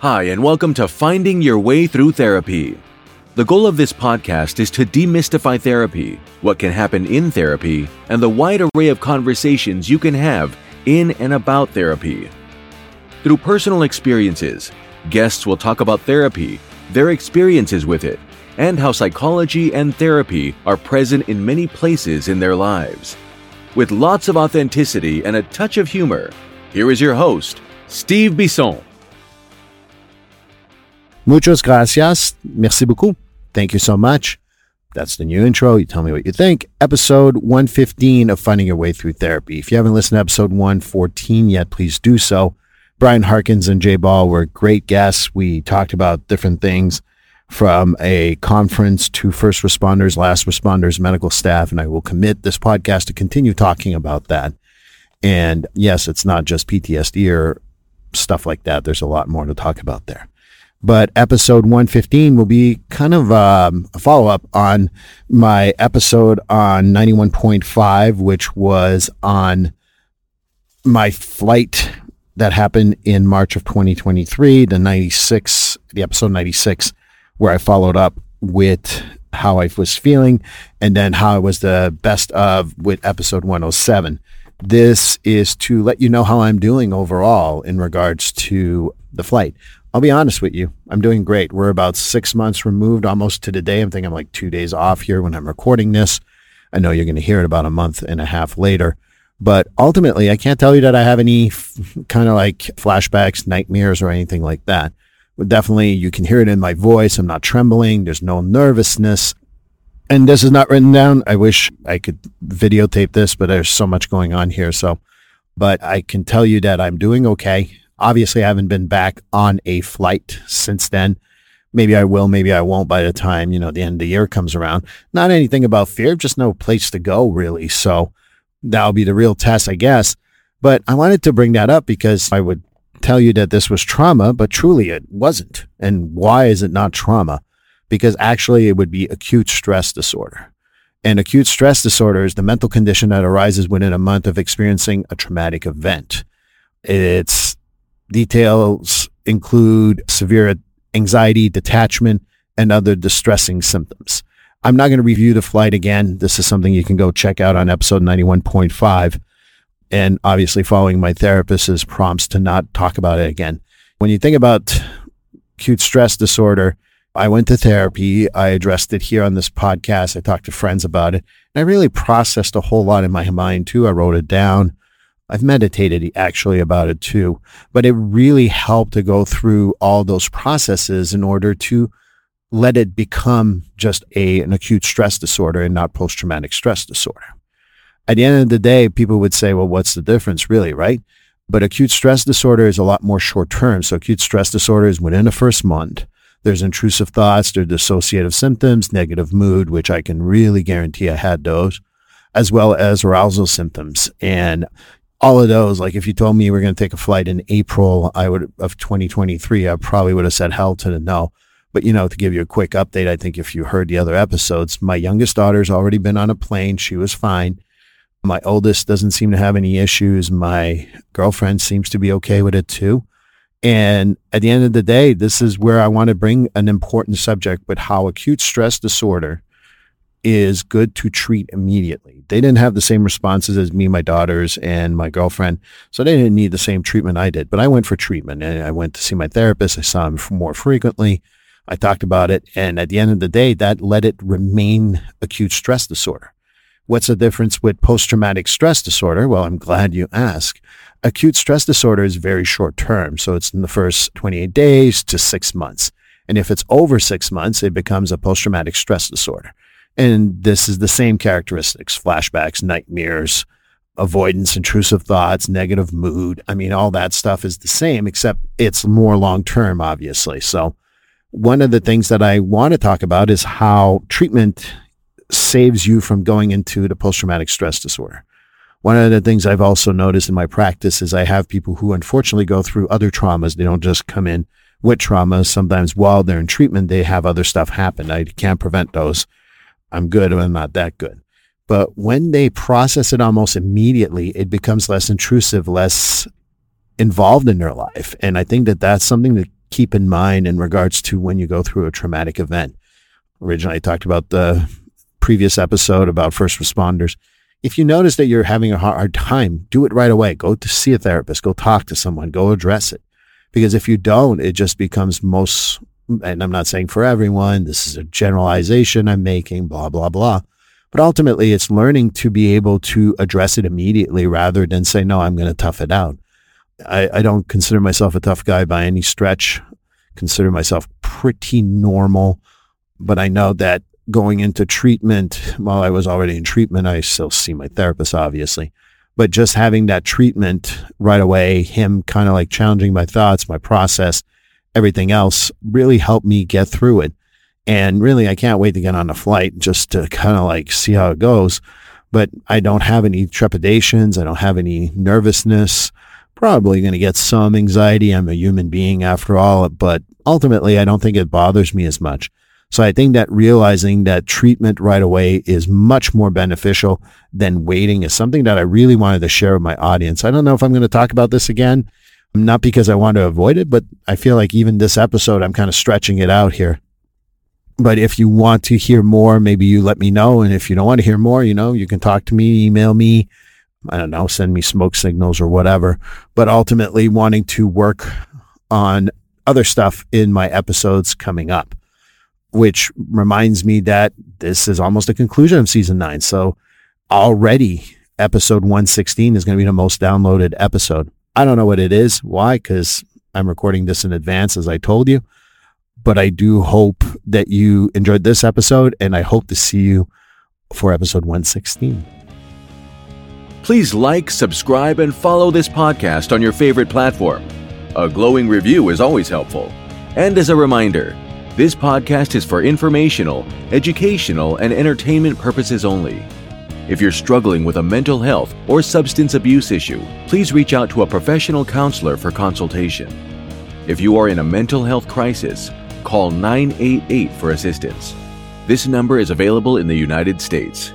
Hi, and welcome to Finding Your Way Through Therapy. The goal of this podcast is to demystify therapy, what can happen in therapy, and the wide array of conversations you can have in and about therapy. Through personal experiences, guests will talk about therapy, their experiences with it, and how psychology and therapy are present in many places in their lives. With lots of authenticity and a touch of humor, here is your host, Steve Bisson. Muchas gracias. Merci beaucoup. Thank you so much. That's the new intro. You tell me what you think. Episode 115 of Finding Your Way Through Therapy. If you haven't listened to episode 114 yet, please do so. Brian Harkins and Jay Ball were great guests. We talked about different things from a conference to first responders, last responders, medical staff, and I will commit this podcast to continue talking about that. And yes, it's not just PTSD or stuff like that. There's a lot more to talk about there. But episode 115 will be kind of um, a follow up on my episode on 91.5, which was on my flight that happened in March of 2023, the 96, the episode 96, where I followed up with how I was feeling and then how it was the best of with episode 107. This is to let you know how I'm doing overall in regards to the flight. I'll be honest with you. I'm doing great. We're about six months removed almost to the day. I'm thinking I'm like two days off here when I'm recording this. I know you're going to hear it about a month and a half later. But ultimately, I can't tell you that I have any f- kind of like flashbacks, nightmares, or anything like that. But definitely, you can hear it in my voice. I'm not trembling. There's no nervousness. And this is not written down. I wish I could videotape this, but there's so much going on here. So, but I can tell you that I'm doing okay. Obviously, I haven't been back on a flight since then. Maybe I will, maybe I won't by the time, you know, the end of the year comes around. Not anything about fear, just no place to go really. So that'll be the real test, I guess. But I wanted to bring that up because I would tell you that this was trauma, but truly it wasn't. And why is it not trauma? Because actually it would be acute stress disorder. And acute stress disorder is the mental condition that arises within a month of experiencing a traumatic event. Its details include severe anxiety, detachment, and other distressing symptoms. I'm not going to review the flight again. This is something you can go check out on episode 91.5. And obviously, following my therapist's prompts to not talk about it again. When you think about acute stress disorder, I went to therapy. I addressed it here on this podcast. I talked to friends about it. And I really processed a whole lot in my mind too. I wrote it down. I've meditated actually about it too, but it really helped to go through all those processes in order to let it become just a, an acute stress disorder and not post traumatic stress disorder. At the end of the day, people would say, well, what's the difference really, right? But acute stress disorder is a lot more short term. So acute stress disorder is within the first month. There's intrusive thoughts, there's dissociative symptoms, negative mood, which I can really guarantee I had those, as well as arousal symptoms. And all of those, like if you told me you were going to take a flight in April, I would of 2023, I probably would have said hell to the no. But you know, to give you a quick update, I think if you heard the other episodes, my youngest daughter's already been on a plane. She was fine. My oldest doesn't seem to have any issues. My girlfriend seems to be okay with it too. And at the end of the day, this is where I want to bring an important subject with how acute stress disorder is good to treat immediately. They didn't have the same responses as me, my daughters, and my girlfriend. So they didn't need the same treatment I did. But I went for treatment and I went to see my therapist. I saw him more frequently. I talked about it. And at the end of the day, that let it remain acute stress disorder. What's the difference with post traumatic stress disorder? Well, I'm glad you asked. Acute stress disorder is very short term. So it's in the first 28 days to six months. And if it's over six months, it becomes a post traumatic stress disorder. And this is the same characteristics, flashbacks, nightmares, avoidance, intrusive thoughts, negative mood. I mean, all that stuff is the same, except it's more long term, obviously. So one of the things that I want to talk about is how treatment saves you from going into the post traumatic stress disorder. One of the things I've also noticed in my practice is I have people who unfortunately go through other traumas. They don't just come in with trauma. Sometimes while they're in treatment, they have other stuff happen. I can't prevent those. I'm good, but I'm not that good. But when they process it almost immediately, it becomes less intrusive, less involved in their life. And I think that that's something to keep in mind in regards to when you go through a traumatic event. Originally, I talked about the previous episode about first responders. If you notice that you're having a hard time, do it right away. Go to see a therapist, go talk to someone, go address it. Because if you don't, it just becomes most, and I'm not saying for everyone, this is a generalization I'm making, blah, blah, blah. But ultimately, it's learning to be able to address it immediately rather than say, no, I'm going to tough it out. I, I don't consider myself a tough guy by any stretch. Consider myself pretty normal, but I know that going into treatment, while I was already in treatment, I still see my therapist, obviously. But just having that treatment right away, him kind of like challenging my thoughts, my process, everything else really helped me get through it. And really, I can't wait to get on the flight just to kind of like see how it goes. But I don't have any trepidations. I don't have any nervousness probably going to get some anxiety. I'm a human being after all, but ultimately, I don't think it bothers me as much. So I think that realizing that treatment right away is much more beneficial than waiting is something that I really wanted to share with my audience. I don't know if I'm going to talk about this again, not because I want to avoid it, but I feel like even this episode, I'm kind of stretching it out here. But if you want to hear more, maybe you let me know. And if you don't want to hear more, you know, you can talk to me, email me, I don't know, send me smoke signals or whatever, but ultimately wanting to work on other stuff in my episodes coming up, which reminds me that this is almost a conclusion of season nine. So already episode 116 is going to be the most downloaded episode. I don't know what it is. Why? Because I'm recording this in advance, as I told you. But I do hope that you enjoyed this episode, and I hope to see you for episode 116. Please like, subscribe, and follow this podcast on your favorite platform. A glowing review is always helpful. And as a reminder, this podcast is for informational, educational, and entertainment purposes only. If you're struggling with a mental health or substance abuse issue, please reach out to a professional counselor for consultation. If you are in a mental health crisis, call 988 for assistance. This number is available in the United States.